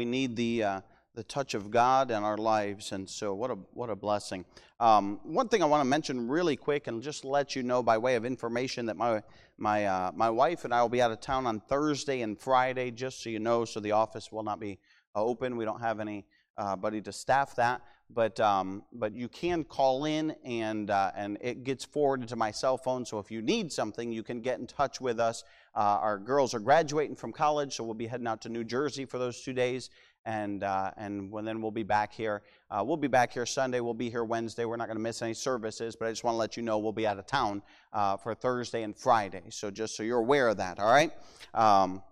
we need the, uh, the touch of God in our lives. And so, what a, what a blessing. Um, one thing I want to mention really quick and just let you know by way of information that my, my, uh, my wife and I will be out of town on Thursday and Friday, just so you know, so the office will not be uh, open. We don't have anybody uh, to staff that. But, um, but you can call in and, uh, and it gets forwarded to my cell phone. So if you need something, you can get in touch with us. Uh, our girls are graduating from college, so we'll be heading out to New Jersey for those two days and uh, and then we'll be back here. Uh, we'll be back here Sunday. We'll be here Wednesday. We're not going to miss any services, but I just want to let you know we'll be out of town uh, for Thursday and Friday. So just so you're aware of that, all right. Um,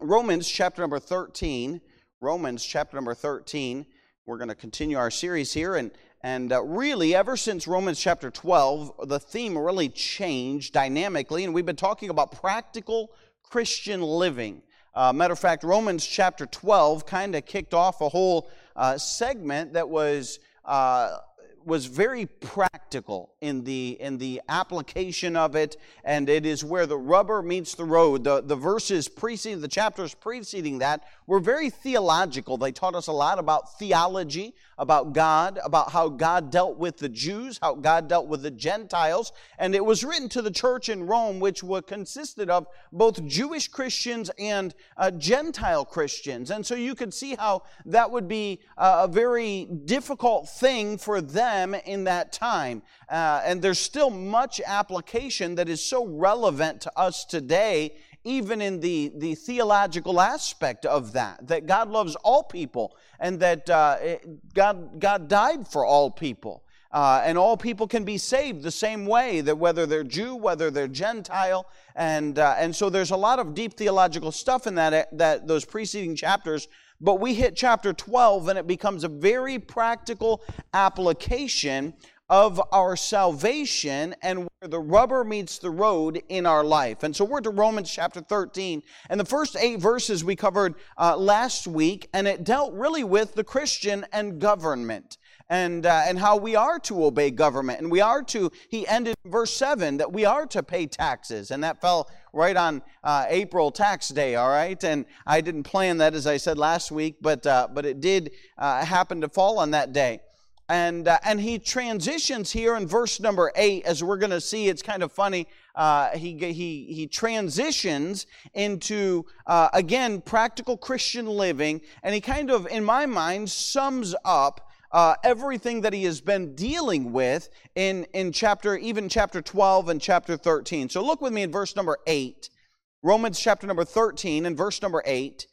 Romans chapter number thirteen. Romans chapter number thirteen. We're going to continue our series here, and and uh, really, ever since Romans chapter 12, the theme really changed dynamically, and we've been talking about practical Christian living. Uh, matter of fact, Romans chapter 12 kind of kicked off a whole uh, segment that was, uh, was very practical in the, in the application of it, and it is where the rubber meets the road. The, the verses preceding, the chapters preceding that were very theological. They taught us a lot about theology, about God, about how God dealt with the Jews, how God dealt with the Gentiles, and it was written to the church in Rome, which was, consisted of both Jewish Christians and uh, Gentile Christians. And so you could see how that would be a very difficult thing for them in that time. Uh, and there's still much application that is so relevant to us today, even in the, the theological aspect of that, that God loves all people and that uh, God, God died for all people. Uh, and all people can be saved the same way that whether they're Jew, whether they're Gentile, and uh, and so there's a lot of deep theological stuff in that that those preceding chapters. But we hit chapter 12, and it becomes a very practical application of our salvation and where the rubber meets the road in our life. And so we're to Romans chapter 13. And the first eight verses we covered uh, last week, and it dealt really with the Christian and government. And, uh, and how we are to obey government. And we are to, he ended verse 7, that we are to pay taxes. And that fell right on uh, April tax day, all right? And I didn't plan that, as I said last week, but, uh, but it did uh, happen to fall on that day. And, uh, and he transitions here in verse number eight, as we're going to see. It's kind of funny. Uh, he, he, he transitions into, again, practical Christian living. And he kind of, in my mind, sums up uh, everything that he has been dealing with in, in chapter, even chapter 12 and chapter 13. So look with me in verse number 8. Romans chapter number 13 and verse number 8.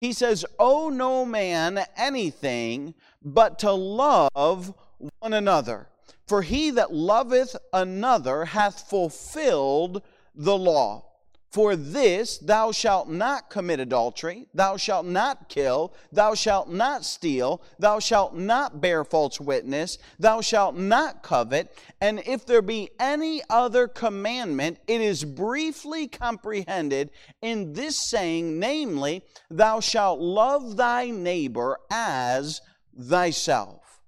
He says, Owe no man anything but to love one another. For he that loveth another hath fulfilled the law. For this, thou shalt not commit adultery, thou shalt not kill, thou shalt not steal, thou shalt not bear false witness, thou shalt not covet. And if there be any other commandment, it is briefly comprehended in this saying, namely, thou shalt love thy neighbor as thyself.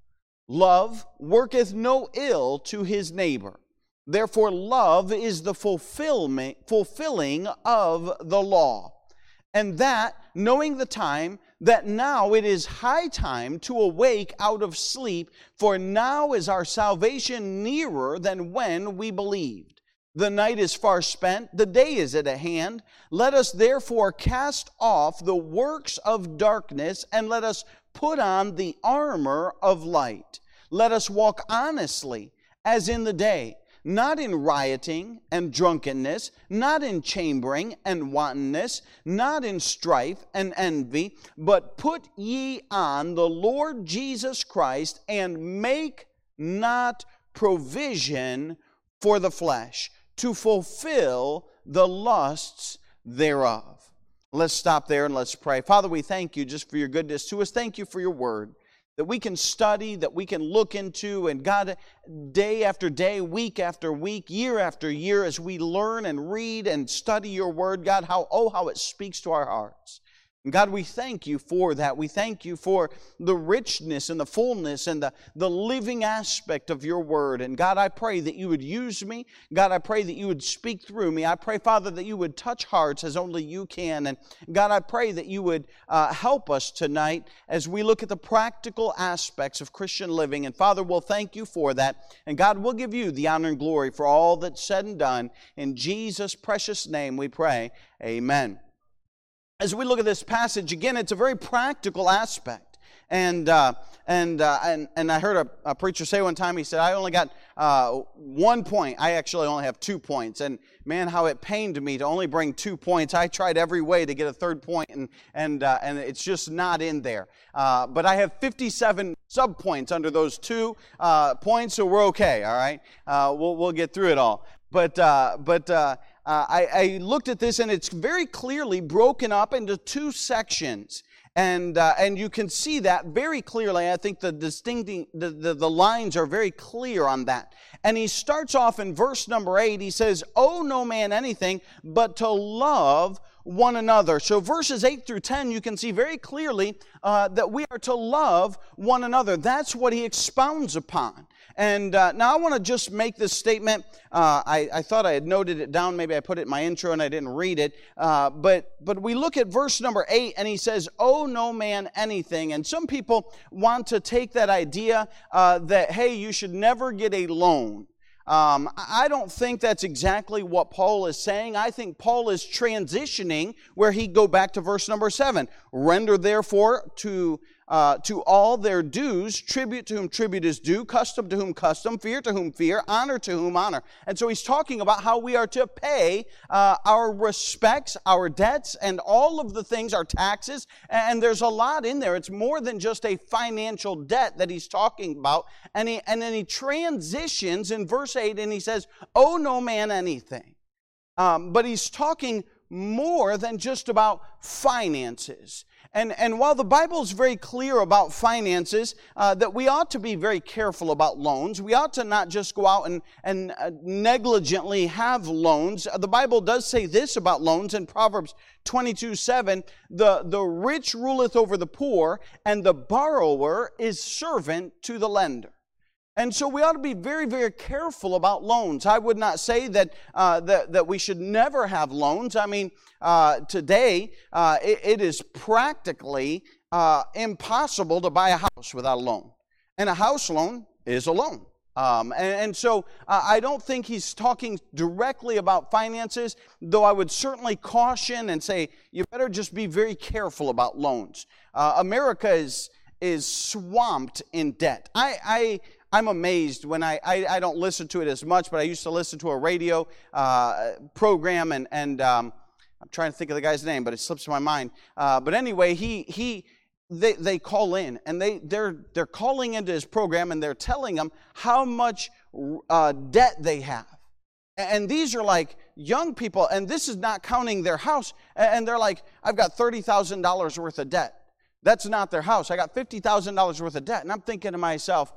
Love worketh no ill to his neighbor. Therefore, love is the fulfillment, fulfilling of the law. And that, knowing the time, that now it is high time to awake out of sleep, for now is our salvation nearer than when we believed. The night is far spent, the day is at hand. Let us therefore cast off the works of darkness, and let us put on the armor of light. Let us walk honestly, as in the day not in rioting and drunkenness, not in chambering and wantonness, not in strife and envy, but put ye on the Lord Jesus Christ and make not provision for the flesh to fulfill the lusts thereof. Let's stop there and let's pray. Father, we thank you just for your goodness to us. Thank you for your word that we can study, that we can look into, and God, day after day, week after week, year after year, as we learn and read and study your word, God, how, oh, how it speaks to our hearts. God, we thank you for that. We thank you for the richness and the fullness and the, the living aspect of your word. And God, I pray that you would use me. God, I pray that you would speak through me. I pray, Father, that you would touch hearts as only you can. And God, I pray that you would uh, help us tonight as we look at the practical aspects of Christian living. And Father, we'll thank you for that. And God, we'll give you the honor and glory for all that's said and done. In Jesus' precious name we pray. Amen as we look at this passage, again, it's a very practical aspect. And, uh, and, uh, and, and I heard a, a, preacher say one time, he said, I only got uh, one point. I actually only have two points. And man, how it pained me to only bring two points. I tried every way to get a third point, and, and, uh, and it's just not in there. Uh, but I have 57 subpoints under those two uh, points, so we're okay, all right? we'll, we'll get through it all. But, but uh, I, I, looked at this and it's very clearly broken up into two sections. And, uh, and you can see that very clearly. I think the distincting, the, the, the lines are very clear on that. And he starts off in verse number eight. He says, Owe no man anything but to love one another. So, verses 8 through 10, you can see very clearly uh, that we are to love one another. That's what he expounds upon. And uh, now I want to just make this statement. Uh, I, I, thought I had noted it down. Maybe I put it in my intro and I didn't read it. Uh, but, but we look at verse number eight and he says, Owe no man anything. And some people want to take that idea uh, that, hey, you should never get a loan. Um, I don't think that's exactly what Paul is saying. I think Paul is transitioning where he go back to verse number seven. Render therefore to uh, to all their dues, tribute to whom tribute is due, custom to whom custom, fear to whom fear, honor to whom honor. And so he's talking about how we are to pay uh, our respects, our debts, and all of the things, our taxes. And there's a lot in there. It's more than just a financial debt that he's talking about. And, he, and then he transitions in verse 8 and he says, Owe no man anything. Um, but he's talking more than just about finances. And, and while the Bible is very clear about finances, uh, that we ought to be very careful about loans, we ought to not just go out and, and uh, negligently have loans. Uh, the Bible does say this about loans in Proverbs 22 7 the, the rich ruleth over the poor, and the borrower is servant to the lender. And so we ought to be very, very careful about loans. I would not say that, uh, that, that we should never have loans. I mean, uh, today uh, it, it is practically uh, impossible to buy a house without a loan. And a house loan is a loan. Um, and, and, so uh, I don't think he's talking directly about finances, though I would certainly caution and say you better just be very careful about loans. Uh, America is, is swamped in debt. I, I, I'm amazed when I, I, I, don't listen to it as much, but I used to listen to a radio uh, program, and, and um, I'm trying to think of the guy's name, but it slips my mind. Uh, but anyway, he, he, they, they call in, and they, they're, they're calling into his program, and they're telling him how much uh, debt they have. And these are like young people, and this is not counting their house. And they're like, I've got $30,000 worth of debt. That's not their house. I got $50,000 worth of debt. And I'm thinking to myself,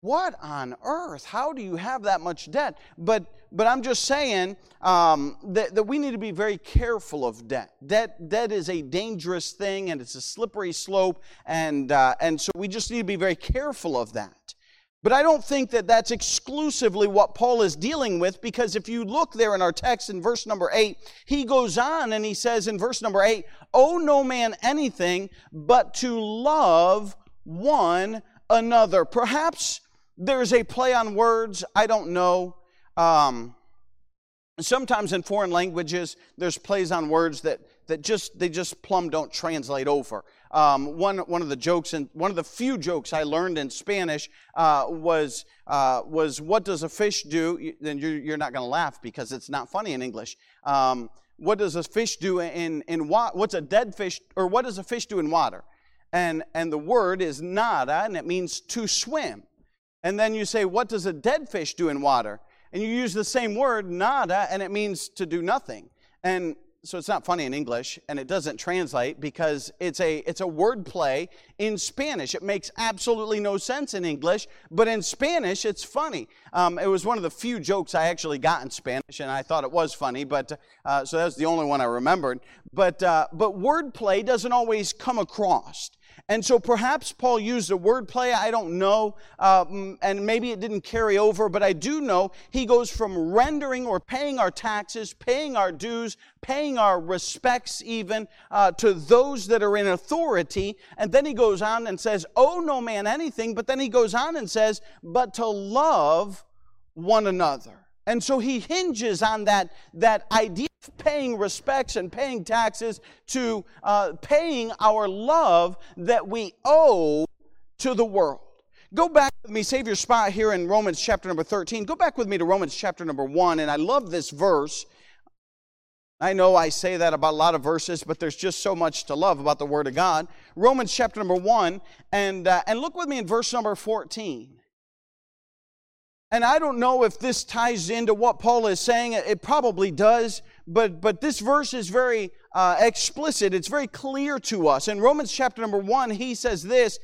what on earth? How do you have that much debt? But, but I'm just saying um, that, that we need to be very careful of debt. Debt, debt is a dangerous thing and it's a slippery slope, and, uh, and so we just need to be very careful of that. But I don't think that that's exclusively what Paul is dealing with because if you look there in our text in verse number 8, he goes on and he says in verse number 8, Owe no man anything but to love one another. Perhaps there's a play on words, I don't know. Um, sometimes in foreign languages, there's plays on words that, that just they just plumb don't translate over. Um, one, one of the jokes and one of the few jokes I learned in Spanish uh, was uh, was what does a fish do? Then you're, you're not going to laugh because it's not funny in English. Um, what does a fish do in in water? What's a dead fish or what does a fish do in water? And and the word is nada, and it means to swim. And then you say, What does a dead fish do in water? And you use the same word, nada, and it means to do nothing. And so it's not funny in English and it doesn't translate because it's a it's a word play in Spanish. It makes absolutely no sense in English, but in Spanish it's funny. Um, it was one of the few jokes I actually got in Spanish, and I thought it was funny. But uh, so that's the only one I remembered. But uh, but word play doesn't always come across. And so perhaps Paul used a wordplay, I don't know, um, and maybe it didn't carry over, but I do know he goes from rendering or paying our taxes, paying our dues, paying our respects even uh, to those that are in authority. And then he goes on and says, Oh, no man anything, but then he goes on and says, But to love one another. And so he hinges on that, that idea paying respects and paying taxes to uh, paying our love that we owe to the world. Go back with me, save your spot here in Romans chapter number 13. Go back with me to Romans chapter number 1, and I love this verse. I know I say that about a lot of verses, but there's just so much to love about the Word of God. Romans chapter number 1, and, uh, and look with me in verse number 14. And I don't know if this ties into what Paul is saying. It probably does, but, but this verse is very uh, explicit. It's very clear to us. In Romans chapter number one, he says this.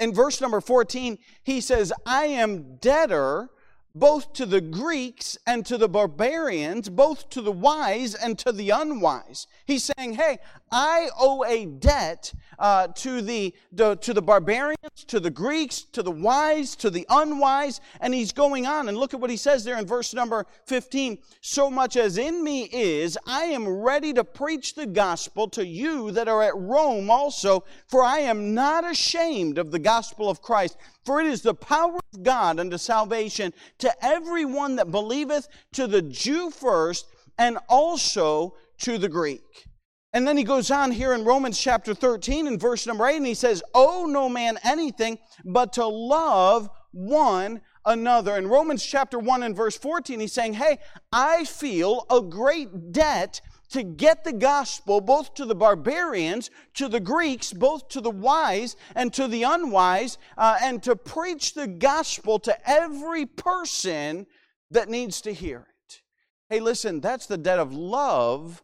In verse number 14, he says, I am debtor both to the Greeks and to the barbarians, both to the wise and to the unwise. He's saying, hey, I owe a debt uh, to, the, to the barbarians, to the Greeks, to the wise, to the unwise. And he's going on. And look at what he says there in verse number 15. So much as in me is, I am ready to preach the gospel to you that are at Rome also, for I am not ashamed of the gospel of Christ. For it is the power of God unto salvation to everyone that believeth, to the Jew first, and also to the Greek. And then he goes on here in Romans chapter 13 and verse number 8, and he says, Owe no man anything but to love one another. In Romans chapter 1 and verse 14, he's saying, Hey, I feel a great debt to get the gospel both to the barbarians, to the Greeks, both to the wise and to the unwise, uh, and to preach the gospel to every person that needs to hear it. Hey, listen, that's the debt of love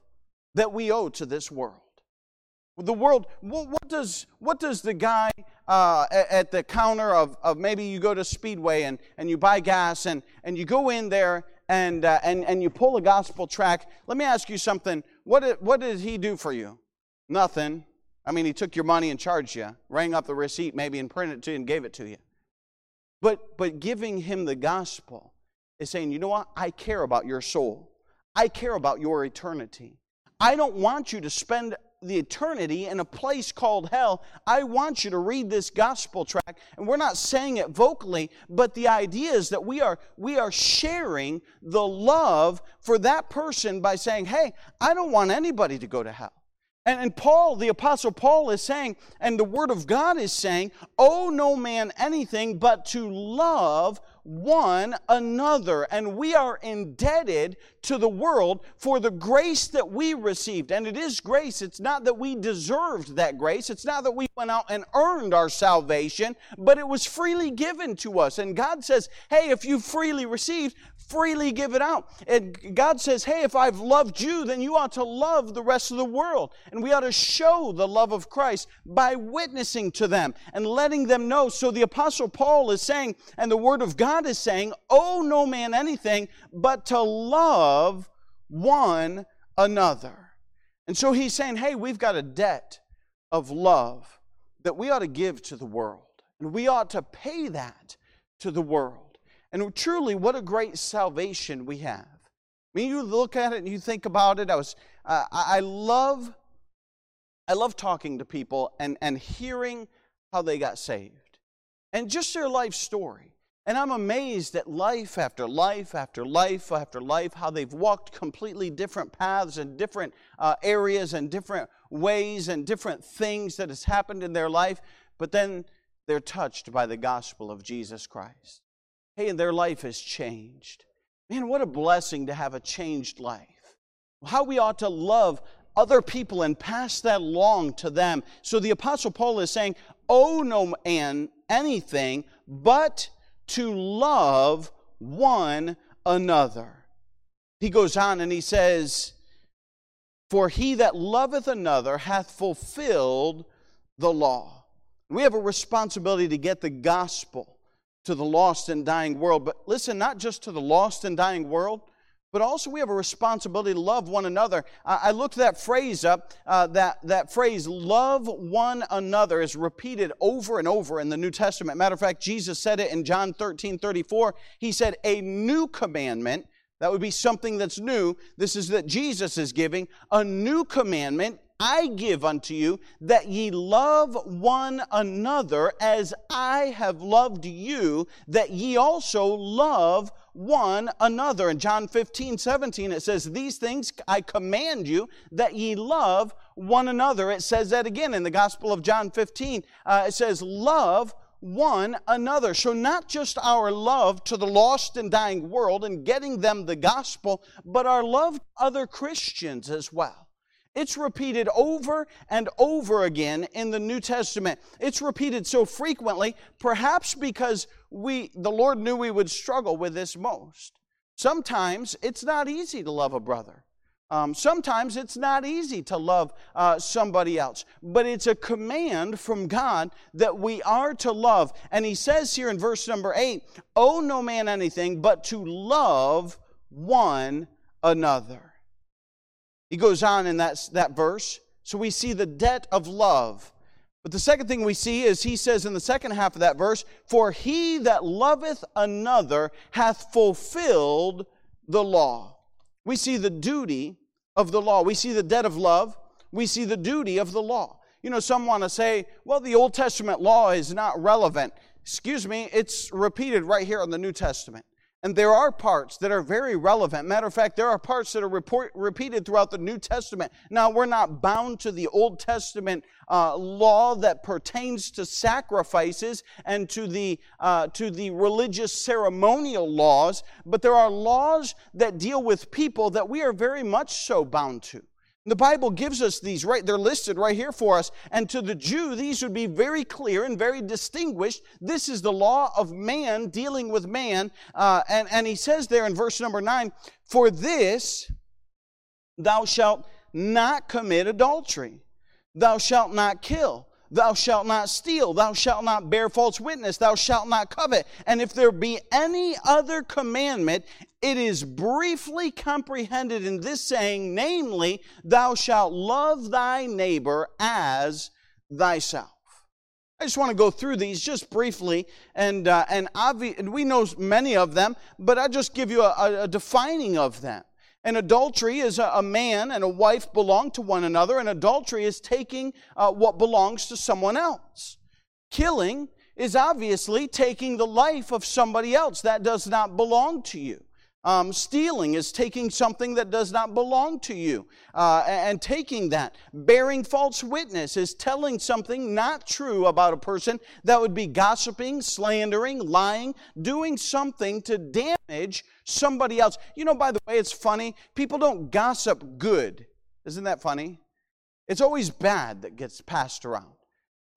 that we owe to this world. The world, what, what does, what does the guy uh, at the counter of, of maybe you go to Speedway and, and you buy gas and, and you go in there and, uh, and, and you pull a gospel tract? Let me ask you something. What did, what did he do for you? Nothing. I mean, he took your money and charged you, rang up the receipt maybe and printed it to you and gave it to you. But, but giving him the gospel is saying, you know what? I care about your soul. I care about your eternity. I don't want you to spend the eternity in a place called hell. I want you to read this gospel tract, and we're not saying it vocally, but the idea is that we are we are sharing the love for that person by saying, "Hey, I don't want anybody to go to hell." And, and Paul, the Apostle Paul, is saying, and the Word of God is saying, owe no man anything but to love one another. And we are indebted to the world for the grace that we received. And it is grace. It's not that we deserved that grace. It's not that we went out and earned our salvation, but it was freely given to us. And God says, hey, if you freely received, freely give it out. And God says, hey, if I've loved you, then you ought to love the rest of the world. And we ought to show the love of Christ by witnessing to them and letting them know. So the Apostle Paul is saying, and the Word of God is saying, owe no man anything but to love one another. And so he's saying, hey, we've got a debt of love that we ought to give to the world. And we ought to pay that to the world. And truly, what a great salvation we have. I mean, you look at it and you think about it. I was, uh, I love, I love talking to people and, and hearing how they got saved and just their life story. And I'm amazed at life after life after life after life, how they've walked completely different paths and different uh, areas and different ways and different things that has happened in their life, but then they're touched by the gospel of Jesus Christ. Hey, and their life has changed. Man, what a blessing to have a changed life. How we ought to love other people and pass that along to them. So the Apostle Paul is saying, owe no man anything but to love one another. He goes on and he says, For he that loveth another hath fulfilled the law. We have a responsibility to get the gospel to the lost and dying world. But listen, not just to the lost and dying world, but also we have a responsibility to love one another. I looked that phrase up. Uh, that, that phrase, love one another, is repeated over and over in the New Testament. Matter of fact, Jesus said it in John 13 34. He said, A new commandment that would be something that's new. This is that Jesus is giving a new commandment I give unto you that ye love one another as I have loved you, that ye also love one another. In John 15, 17, it says, These things I command you that ye love one another. It says that again in the Gospel of John 15. Uh, it says, Love one another. So, not just our love to the lost and dying world and getting them the gospel, but our love to other Christians as well. It's repeated over and over again in the New Testament. It's repeated so frequently, perhaps because we, the Lord knew we would struggle with this most. Sometimes it's not easy to love a brother. Um, sometimes it's not easy to love uh, somebody else, but it's a command from God that we are to love. And he says here in verse number eight, owe no man anything but to love one another. He goes on in that, that verse. So we see the debt of love. But the second thing we see is he says in the second half of that verse, For he that loveth another hath fulfilled the law. We see the duty of the law. We see the debt of love. We see the duty of the law. You know, some want to say, well, the Old Testament law is not relevant. Excuse me, it's repeated right here in the New Testament. And there are parts that are very relevant. Matter of fact, there are parts that are report, repeated throughout the New Testament. Now, we're not bound to the Old Testament uh, law that pertains to sacrifices and to the, uh, to the religious ceremonial laws, but there are laws that deal with people that we are very much so bound to. The Bible gives us these, right? They're listed right here for us. And to the Jew, these would be very clear and very distinguished. This is the law of man dealing with man. Uh, and, and he says there in verse number nine, For this thou shalt not commit adultery, thou shalt not kill. Thou shalt not steal. Thou shalt not bear false witness. Thou shalt not covet. And if there be any other commandment, it is briefly comprehended in this saying, namely, Thou shalt love thy neighbor as thyself. I just want to go through these just briefly, and uh, and, obvi- and we know many of them, but I'll just give you a, a defining of them. And adultery is a, man and a wife belong to one another, and adultery is taking uh, what belongs to someone else. Killing is obviously taking the life of somebody else that does not belong to you. Um, stealing is taking something that does not belong to you uh, and taking that. Bearing false witness is telling something not true about a person that would be gossiping, slandering, lying, doing something to damage somebody else. You know, by the way, it's funny. People don't gossip good. Isn't that funny? It's always bad that gets passed around.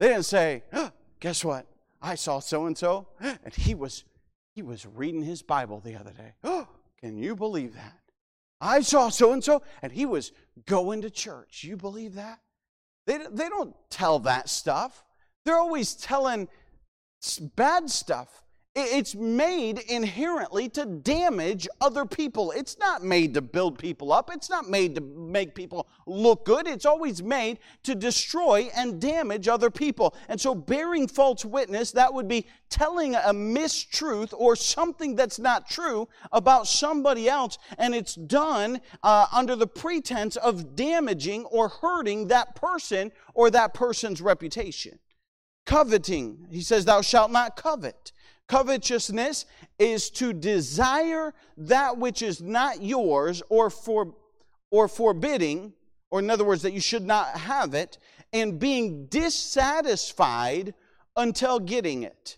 They didn't say, oh, guess what? I saw so and so, and he was he was reading his Bible the other day. Oh, can you believe that? I saw so and so, and he was going to church. You believe that? They, they don't tell that stuff. They're always telling bad stuff. It's made inherently to damage other people. It's not made to build people up. It's not made to make people look good. It's always made to destroy and damage other people. And so, bearing false witness, that would be telling a mistruth or something that's not true about somebody else, and it's done uh, under the pretense of damaging or hurting that person or that person's reputation. Coveting, he says, Thou shalt not covet. Covetousness is to desire that which is not yours or for or forbidding, or in other words, that you should not have it, and being dissatisfied until getting it.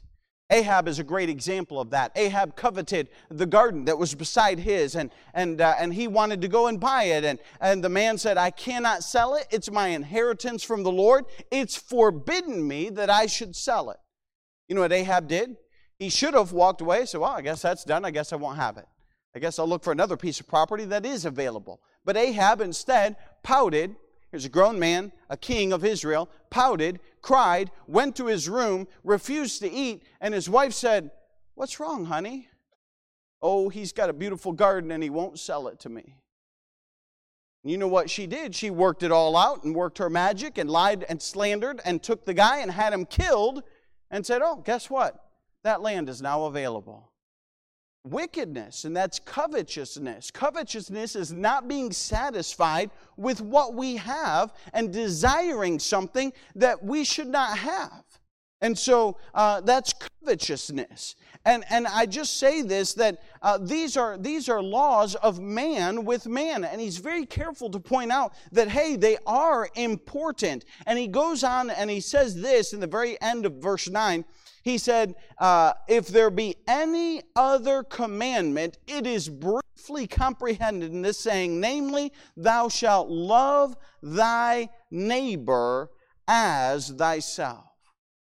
Ahab is a great example of that. Ahab coveted the garden that was beside his, and, and, uh, and he wanted to go and buy it. And, and the man said, I cannot sell it. It's my inheritance from the Lord. It's forbidden me that I should sell it. You know what Ahab did? He should have walked away, said, Well, I guess that's done. I guess I won't have it. I guess I'll look for another piece of property that is available. But Ahab instead pouted. Here's a grown man, a king of Israel, pouted, cried, went to his room, refused to eat, and his wife said, What's wrong, honey? Oh, he's got a beautiful garden and he won't sell it to me. You know what she did? She worked it all out and worked her magic and lied and slandered and took the guy and had him killed and said, Oh, guess what? That land is now available wickedness, and that's covetousness. Covetousness is not being satisfied with what we have and desiring something that we should not have. And so uh, that's covetousness. And, and I just say this that uh, these, are, these are laws of man with man. And he's very careful to point out that, hey, they are important. And he goes on and he says this in the very end of verse 9 he said, uh, If there be any other commandment, it is briefly comprehended in this saying, namely, thou shalt love thy neighbor as thyself.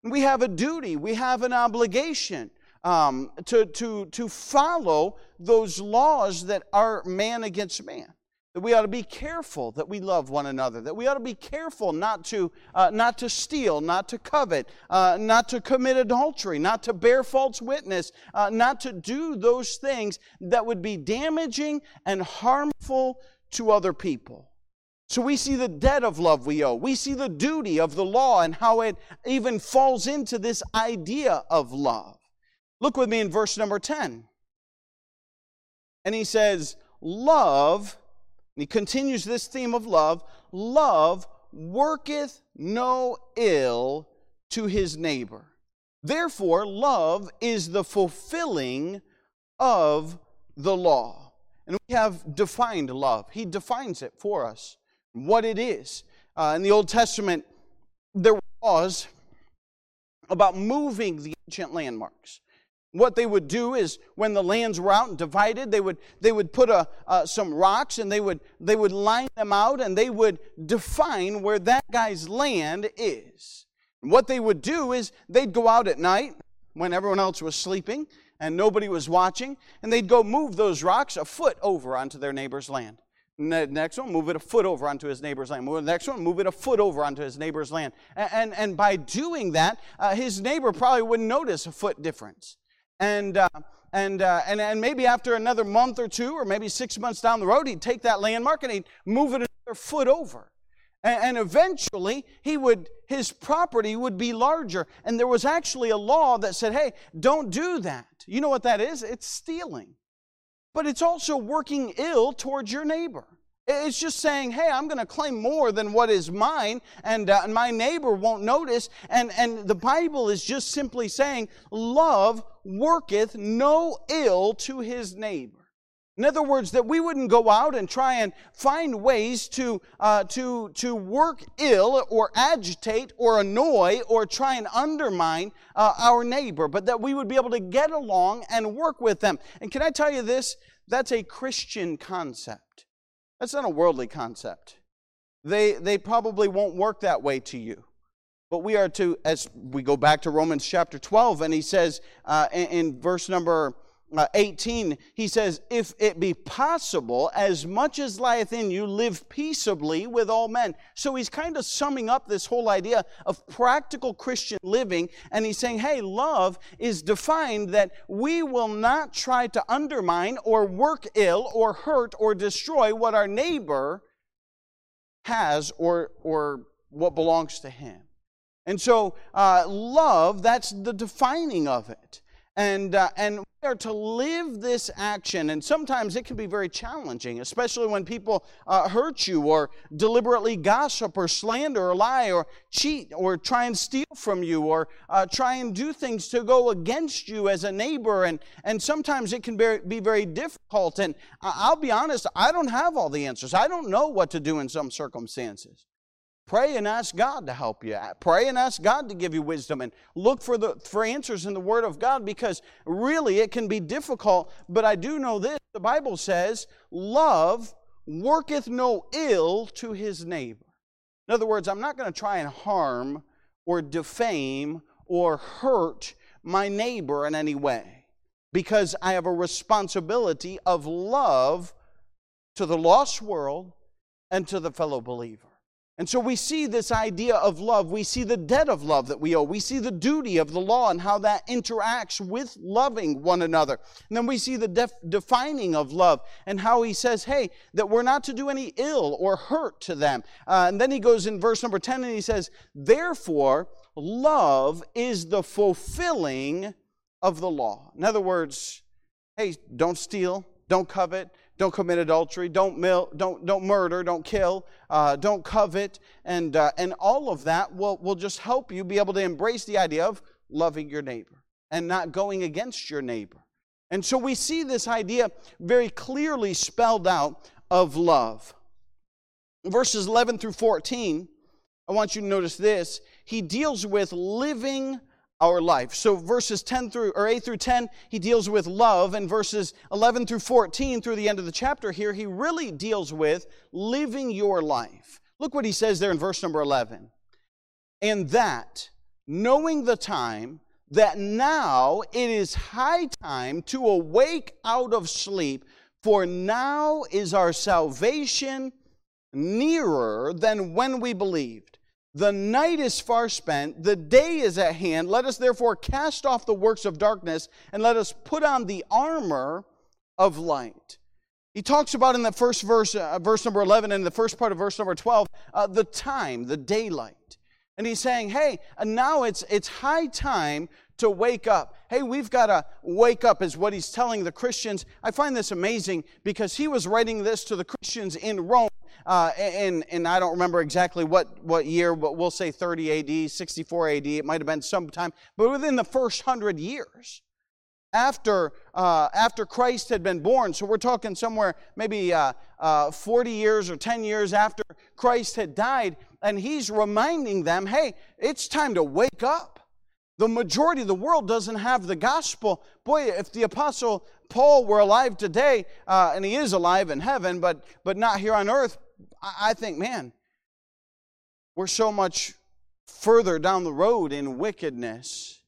We have a duty, we have an obligation um, to, to, to follow those laws that are man against man that we ought to be careful that we love one another, that we ought to be careful not to, uh, not to steal, not to covet, uh, not to commit adultery, not to bear false witness, uh, not to do those things that would be damaging and harmful to other people. So we see the debt of love we owe. We see the duty of the law and how it even falls into this idea of love. Look with me in verse number 10. And he says, Love and he continues this theme of love love worketh no ill to his neighbor. Therefore, love is the fulfilling of the law. And we have defined love. He defines it for us, what it is. Uh, in the Old Testament, there were laws about moving the ancient landmarks. What they would do is when the lands were out and divided, they would, they would put a, uh, some rocks and they would, they would line them out and they would define where that guy's land is. And what they would do is they'd go out at night when everyone else was sleeping and nobody was watching, and they'd go move those rocks a foot over onto their neighbor's land. Next one, move it a foot over onto his neighbor's land. Next one, move it a foot over onto his neighbor's land. And, and, and by doing that, uh, his neighbor probably wouldn't notice a foot difference. And, uh, and, uh, and, and maybe after another month or two, or maybe six months down the road, he'd take that landmark and he'd move it another foot over. And, and eventually, he would, his property would be larger. And there was actually a law that said, hey, don't do that. You know what that is? It's stealing. But it's also working ill towards your neighbor. It's just saying, hey, I'm going to claim more than what is mine, and, uh, and my neighbor won't notice. And, and the Bible is just simply saying, love worketh no ill to his neighbor. In other words, that we wouldn't go out and try and find ways to, uh, to, to work ill or agitate or annoy or try and undermine uh, our neighbor, but that we would be able to get along and work with them. And can I tell you this? That's a Christian concept. That's not a worldly concept. They, they probably won't work that way to you. But we are to, as we go back to Romans chapter 12, and he says uh, in, in, verse number uh, 18, he says, If it be possible, as much as lieth in you, live peaceably with all men. So he's kind of summing up this whole idea of practical Christian living, and he's saying, Hey, love is defined that we will not try to undermine or work ill or hurt or destroy what our neighbor has or, or what belongs to him. And so, uh, love, that's the defining of it. And, uh, and we are to live this action, and sometimes it can be very challenging, especially when people uh, hurt you or deliberately gossip or slander or lie or cheat or try and steal from you or uh, try and do things to go against you as a neighbor. And, and sometimes it can be, be very difficult. And I'll be honest, I don't have all the answers. I don't know what to do in some circumstances. Pray and ask God to help you. Pray and ask God to give you wisdom and look for, the, for answers in the Word of God because really it can be difficult. But I do know this the Bible says, Love worketh no ill to his neighbor. In other words, I'm not going to try and harm or defame or hurt my neighbor in any way because I have a responsibility of love to the lost world and to the fellow believer. And so we see this idea of love. We see the debt of love that we owe. We see the duty of the law and how that interacts with loving one another. And then we see the def- defining of love and how he says, hey, that we're not to do any ill or hurt to them. Uh, and then he goes in verse number 10 and he says, therefore, love is the fulfilling of the law. In other words, hey, don't steal, don't covet, don't commit adultery, don't, mil- don't, don't murder, don't kill, uh, don't covet, and, uh, and all of that will, will just help you be able to embrace the idea of loving your neighbor and not going against your neighbor. And so we see this idea very clearly spelled out of love. Verses 11 through 14, I want you to notice this. He deals with living our life. So verses 10 through or 8 through 10, he deals with love, and verses 11 through 14 through the end of the chapter here, he really deals with living your life. Look what he says there in verse number 11. And that, knowing the time, that now it is high time to awake out of sleep, for now is our salvation nearer than when we believed. The night is far spent, the day is at hand. Let us therefore cast off the works of darkness and let us put on the armor of light. He talks about in the first verse, uh, verse number 11, and the first part of verse number 12, uh, the time, the daylight. And he's saying, hey, uh, now it's, it's high time to wake up. Hey, we've got to wake up, is what he's telling the Christians. I find this amazing because he was writing this to the Christians in Rome uh, and, and I don't remember exactly what, what year, but we'll say 30 AD, 64 AD, it might have been sometime, but within the first hundred years after, uh, after Christ had been born. So we're talking somewhere maybe uh, uh, 40 years or 10 years after Christ had died, and he's reminding them hey, it's time to wake up. The majority of the world doesn't have the gospel. Boy, if the apostle Paul were alive today, uh, and he is alive in heaven, but, but not here on earth, I think, man, we're so much further down the road in wickedness.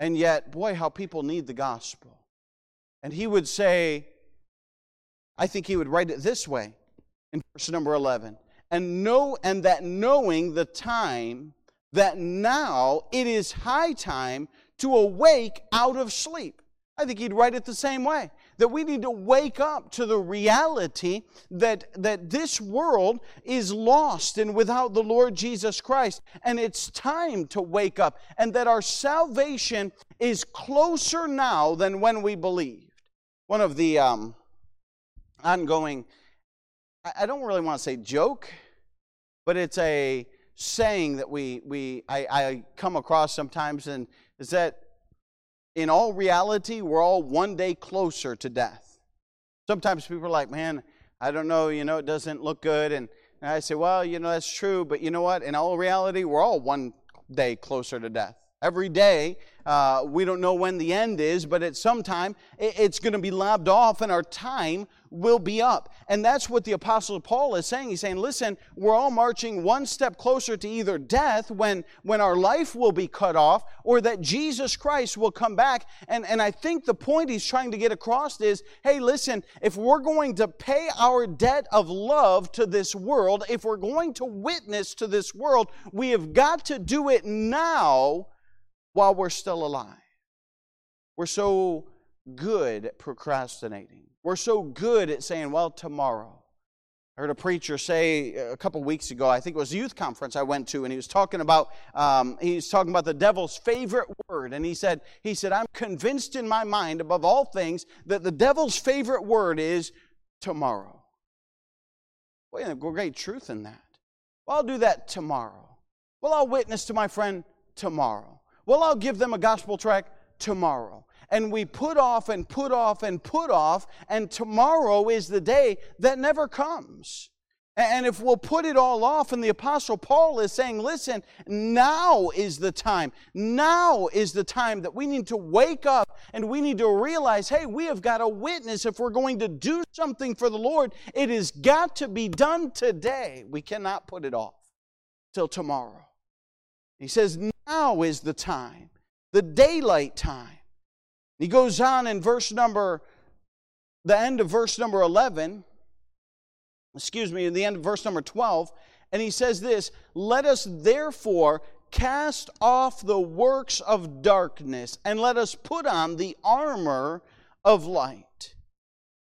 And yet, boy, how people need the gospel. And he would say, I think he would write it this way in verse number 11. And know and that knowing the time that now it is high time to awake out of sleep. I think he'd write it the same way that we need to wake up to the reality that, that this world is lost and without the Lord Jesus Christ. And it's time to wake up, and that our salvation is closer now than when we believed. One of the um, ongoing, I don't really want to say joke, but it's a saying that we, we I, I come across sometimes, and is that in all reality, we're all one day closer to death. Sometimes people are like, man, I don't know, you know, it doesn't look good. And, and I say, well, you know, that's true, but you know what? In all reality, we're all one day closer to death. Every day, uh, we don't know when the end is, but at some time, it's going to be lobbed off and our time will be up. And that's what the Apostle Paul is saying. He's saying, listen, we're all marching one step closer to either death when, when our life will be cut off or that Jesus Christ will come back. And, and I think the point he's trying to get across is hey, listen, if we're going to pay our debt of love to this world, if we're going to witness to this world, we have got to do it now while we're still alive. We're so good at procrastinating. We're so good at saying, well, tomorrow. I heard a preacher say a couple weeks ago, I think it was a youth conference I went to, and he was talking about um, he was talking about the devil's favorite word, and he said he said I'm convinced in my mind above all things that the devil's favorite word is tomorrow. Well, there's great truth in that. Well, I'll do that tomorrow. Well, I'll witness to my friend tomorrow. Well, I'll give them a gospel tract tomorrow and we put off and put off and put off, and tomorrow is the day that never comes. And if we'll put it all off, and the Apostle Paul is saying, listen, now is the time. Now is the time that we need to wake up and we need to realize hey, we have got a witness. If we're going to do something for the Lord, it has got to be done today. We cannot put it off till tomorrow. He says, now is the time, the daylight time. He goes on in verse number, the end of verse number 11, excuse me, in the end of verse number 12, and he says this Let us therefore cast off the works of darkness and let us put on the armor of light.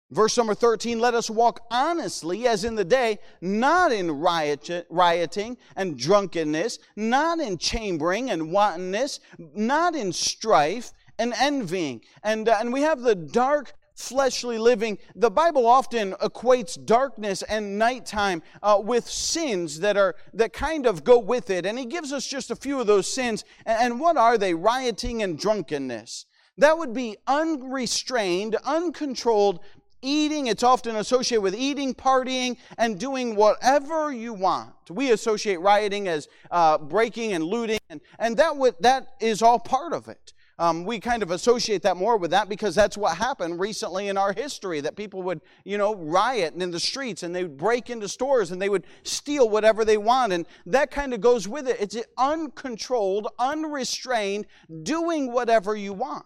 Verse number 13, let us walk honestly as in the day, not in riot, rioting and drunkenness, not in chambering and wantonness, not in strife and envying. And, uh, and we have the dark fleshly living. The Bible often equates darkness and nighttime uh, with sins that are that kind of go with it. And he gives us just a few of those sins. And, what are they? Rioting and drunkenness. That would be unrestrained, uncontrolled eating. It's often associated with eating, partying, and doing whatever you want. We associate rioting as uh, breaking and looting, and, and that, would, that is all part of it. Um, we kind of associate that more with that because that's what happened recently in our history that people would, you know, riot in the streets and they would break into stores and they would steal whatever they want. And that kind of goes with it. It's uncontrolled, unrestrained, doing whatever you want.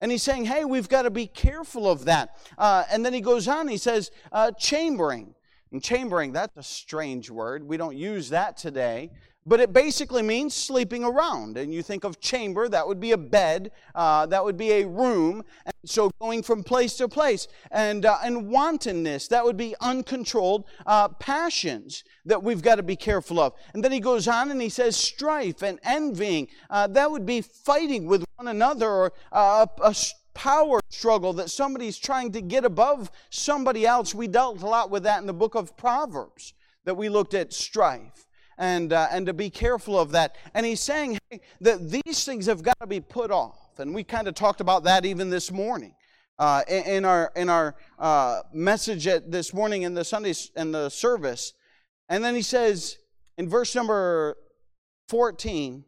And he's saying, hey, we've got to be careful of that. Uh, and then he goes on, he says, uh, chambering. And chambering, that's a strange word. We don't use that today. But it basically means sleeping around. And you think of chamber, that would be a bed, uh, that would be a room. And so going from place to place. And, uh, and wantonness, that would be uncontrolled uh, passions that we've got to be careful of. And then he goes on and he says strife and envying. Uh, that would be fighting with one another or uh, a, a power struggle that somebody's trying to get above somebody else. We dealt a lot with that in the book of Proverbs that we looked at strife and, uh, and to be careful of that. And he's saying hey, that these things have got to be put off. And we kind of talked about that even this morning. Uh, in, our in our uh, message at this morning in the Sunday in the service, and then he says in verse number fourteen,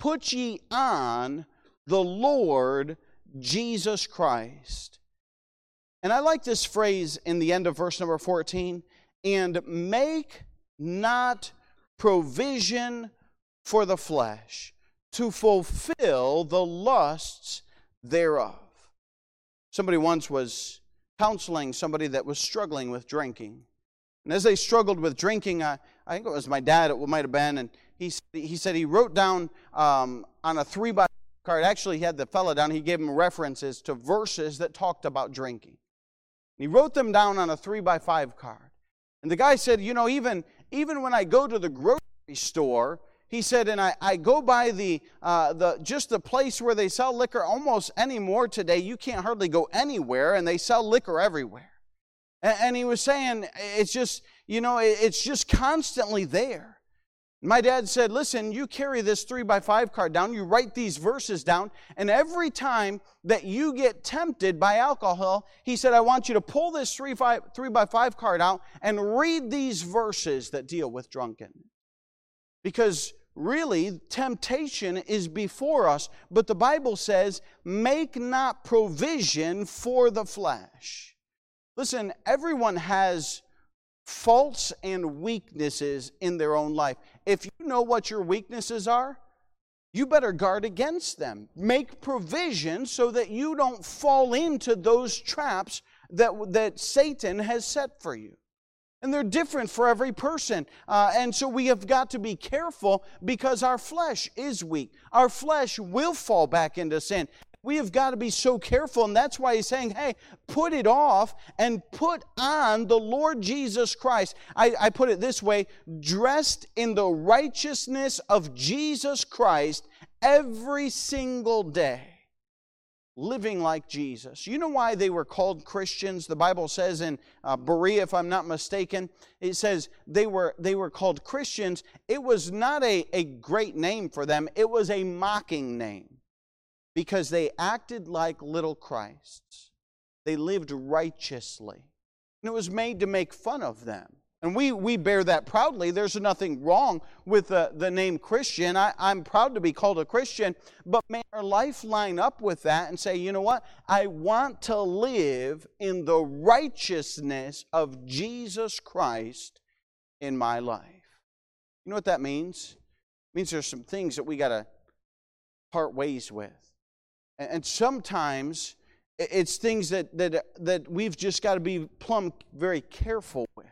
"Put ye on the Lord Jesus Christ." And I like this phrase in the end of verse number fourteen, and make not provision for the flesh to fulfill the lusts thereof. Somebody once was counseling somebody that was struggling with drinking. And as they struggled with drinking, I, I think it was my dad, it might have been, and he, he said he wrote down um, on a three by card, actually, he had the fellow down, he gave him references to verses that talked about drinking. He wrote them down on a three by five card. And the guy said, You know, even, even when I go to the grocery store, he said, and I, I go by the, uh, the just the place where they sell liquor almost anymore today. You can't hardly go anywhere, and they sell liquor everywhere. And, and he was saying, it's just, you know, it's just constantly there. My dad said, Listen, you carry this three by five card down, you write these verses down, and every time that you get tempted by alcohol, he said, I want you to pull this three, five, three by five card out and read these verses that deal with drunkenness. Because really, temptation is before us, but the Bible says, Make not provision for the flesh. Listen, everyone has faults and weaknesses in their own life. If you know what your weaknesses are, you better guard against them. Make provision so that you don't fall into those traps that, that Satan has set for you. And they're different for every person. Uh, and so we have got to be careful because our flesh is weak. Our flesh will fall back into sin. We have got to be so careful, and that's why he's saying, hey, put it off and put on the Lord Jesus Christ. I, I put it this way dressed in the righteousness of Jesus Christ every single day living like Jesus. You know why they were called Christians? The Bible says in uh, Berea, if I'm not mistaken, it says they were, they were called Christians. It was not a, a great name for them, it was a mocking name because they acted like little Christs. They lived righteously. And it was made to make fun of them. And we, we bear that proudly. There's nothing wrong with the, the name Christian. I, I'm proud to be called a Christian, but may our life line up with that and say, you know what? I want to live in the righteousness of Jesus Christ in my life. You know what that means? It means there's some things that we got to part ways with. And sometimes It's things that, that, that we've just got to be plumb very careful with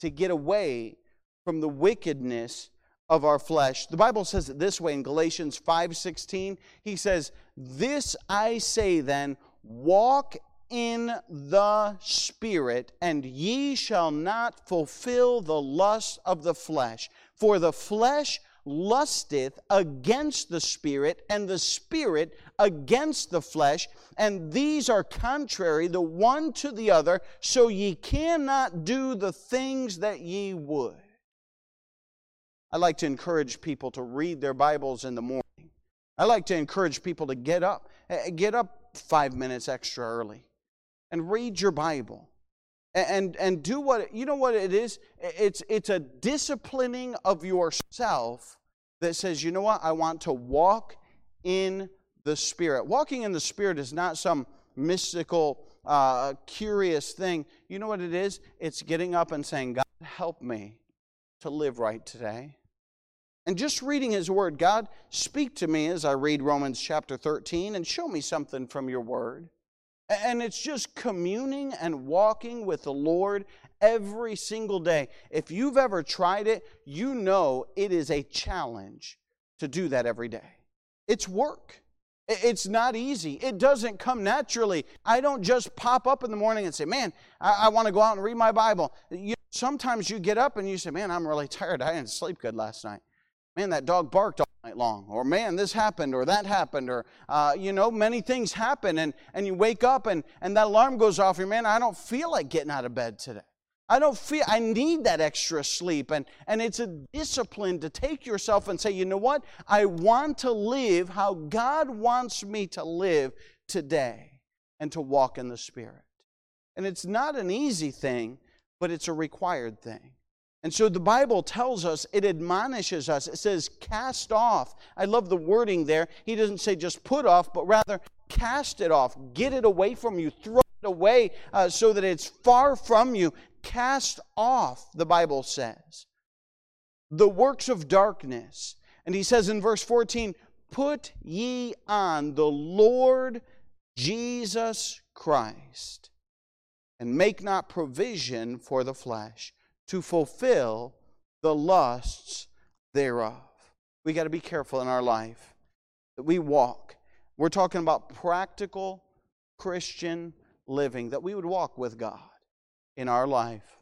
to get away from the wickedness of our flesh. The Bible says it this way in Galatians 5:16. He says, "This I say then, walk in the Spirit, and ye shall not fulfill the lust of the flesh. For the flesh lusteth against the Spirit, and the Spirit against the flesh, and these are contrary the one to the other, so ye cannot do the things that ye would. I like to encourage people to read their Bibles in the morning. I like to encourage people to get up, eh, get up five minutes extra early and read your Bible. And, and do what, you know what it is? It's, it's a disciplining of yourself that says, you know what? I want to walk in the Spirit. Walking in the Spirit is not some mystical, uh, curious thing. You know what it is? It's getting up and saying, God, help me to live right today. And just reading His Word, God, speak to me as I read Romans chapter 13 and show me something from your Word. And it's just communing and walking with the Lord every single day. If you've ever tried it, you know it is a challenge to do that every day. It's work. It's not easy. It doesn't come naturally. I don't just pop up in the morning and say, Man, I, I want to go out and read my Bible. You, sometimes you get up and you say, Man, I'm really tired. I didn't sleep good last night. Man, that dog barked all night long. Or, man, this happened or that happened. Or, uh, you know, many things happen. And, and you wake up and, and that alarm goes off. Your man, I don't feel like getting out of bed today. I don't feel, I need that extra sleep. And, and it's a discipline to take yourself and say, you know what? I want to live how God wants me to live today and to walk in the Spirit. And it's not an easy thing, but it's a required thing. And so the Bible tells us, it admonishes us. It says, cast off. I love the wording there. He doesn't say just put off, but rather cast it off. Get it away from you. Throw it away uh, so that it's far from you cast off, the Bible says, the works of darkness. And he says in verse 14, Put ye on the Lord Jesus Christ, and make not provision for the flesh to fulfill the lusts thereof. We got to be careful in our life that we walk. We're talking about practical Christian living, that we would walk with God in our life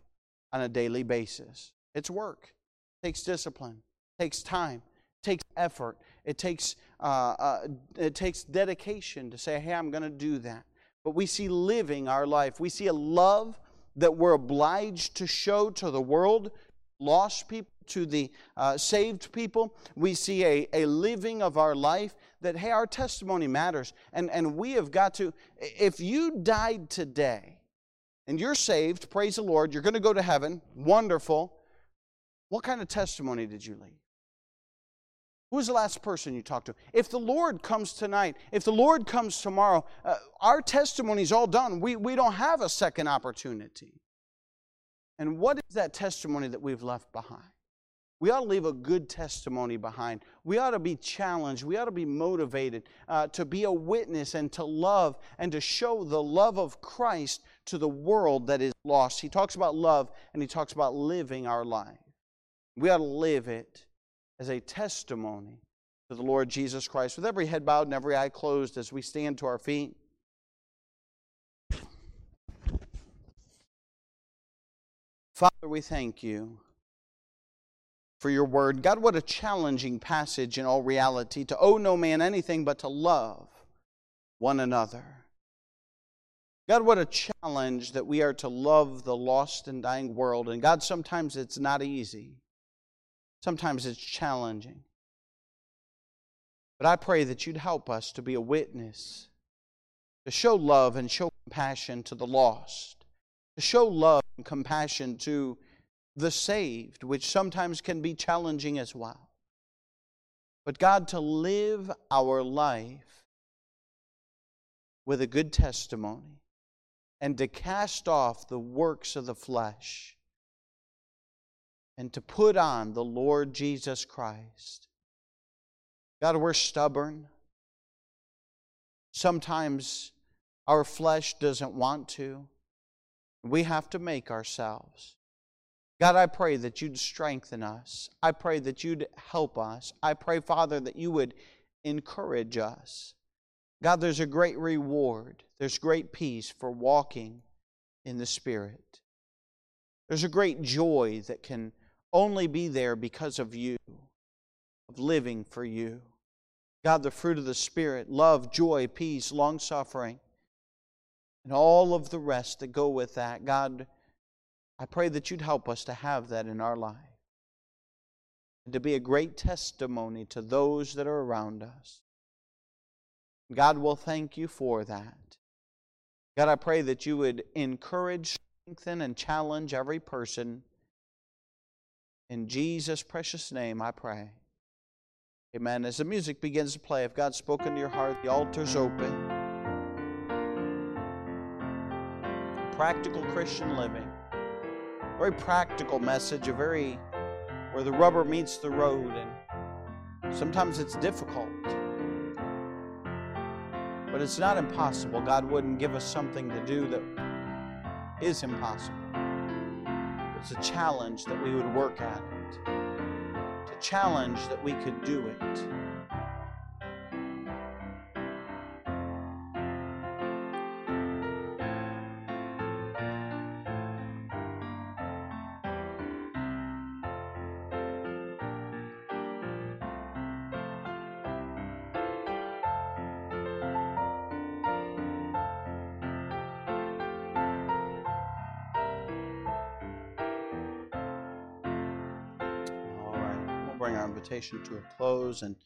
on a daily basis. It's work, it takes discipline, it takes time, it takes effort, it takes, uh, uh, it takes dedication to say, hey, I'm going to do that. But we see living our life, we see a love that we're obliged to show to the world, lost people, to the uh, saved people. We see a, a living of our life that, hey, our testimony matters. And, and we have got to, if you died today, and you're saved, praise the Lord, you're going to go to heaven, wonderful. What kind of testimony did you leave? Who was the last person you talked to? If the Lord comes tonight, if the Lord comes tomorrow, uh, our testimony's all done. We, we don't have a second opportunity. And what is that testimony that we've left behind? We ought to leave a good testimony behind. We ought to be challenged. We ought to be motivated uh, to be a witness and to love and to show the love of Christ to the world that is lost. He talks about love and he talks about living our life. We ought to live it as a testimony to the Lord Jesus Christ. With every head bowed and every eye closed as we stand to our feet. Father, we thank you for your word. God, what a challenging passage in all reality to owe no man anything but to love one another. God, what a challenge that we are to love the lost and dying world. And God, sometimes it's not easy, sometimes it's challenging. But I pray that you'd help us to be a witness, to show love and show compassion to the lost, to show love and compassion to the saved, which sometimes can be challenging as well. But God, to live our life with a good testimony and to cast off the works of the flesh and to put on the Lord Jesus Christ. God, we're stubborn. Sometimes Our flesh doesn't want to. We have to make ourselves. God, I pray that you'd strengthen us. I pray that you'd help us. I pray, Father, that you would encourage us. God, there's a great reward, there's great peace for walking in the Spirit. There's a great joy that can only be there because of you, of living for you. God, the fruit of the Spirit love, joy, peace, long suffering, and all of the rest that go with that. God, I pray that you'd help us to have that in our life and to be a great testimony to those that are around us. God will thank you for that. God, I pray that you would encourage, strengthen, and challenge every person. In Jesus' precious name, I pray. Amen. As the music begins to play, if God's spoken to your heart, the altar's open. Practical Christian living. Very practical message, a very where the rubber meets the road, and sometimes it's difficult. But it's not impossible. God wouldn't give us something to do that is impossible. It's a challenge that we would work at it. It's a challenge that we could do it. To a close. And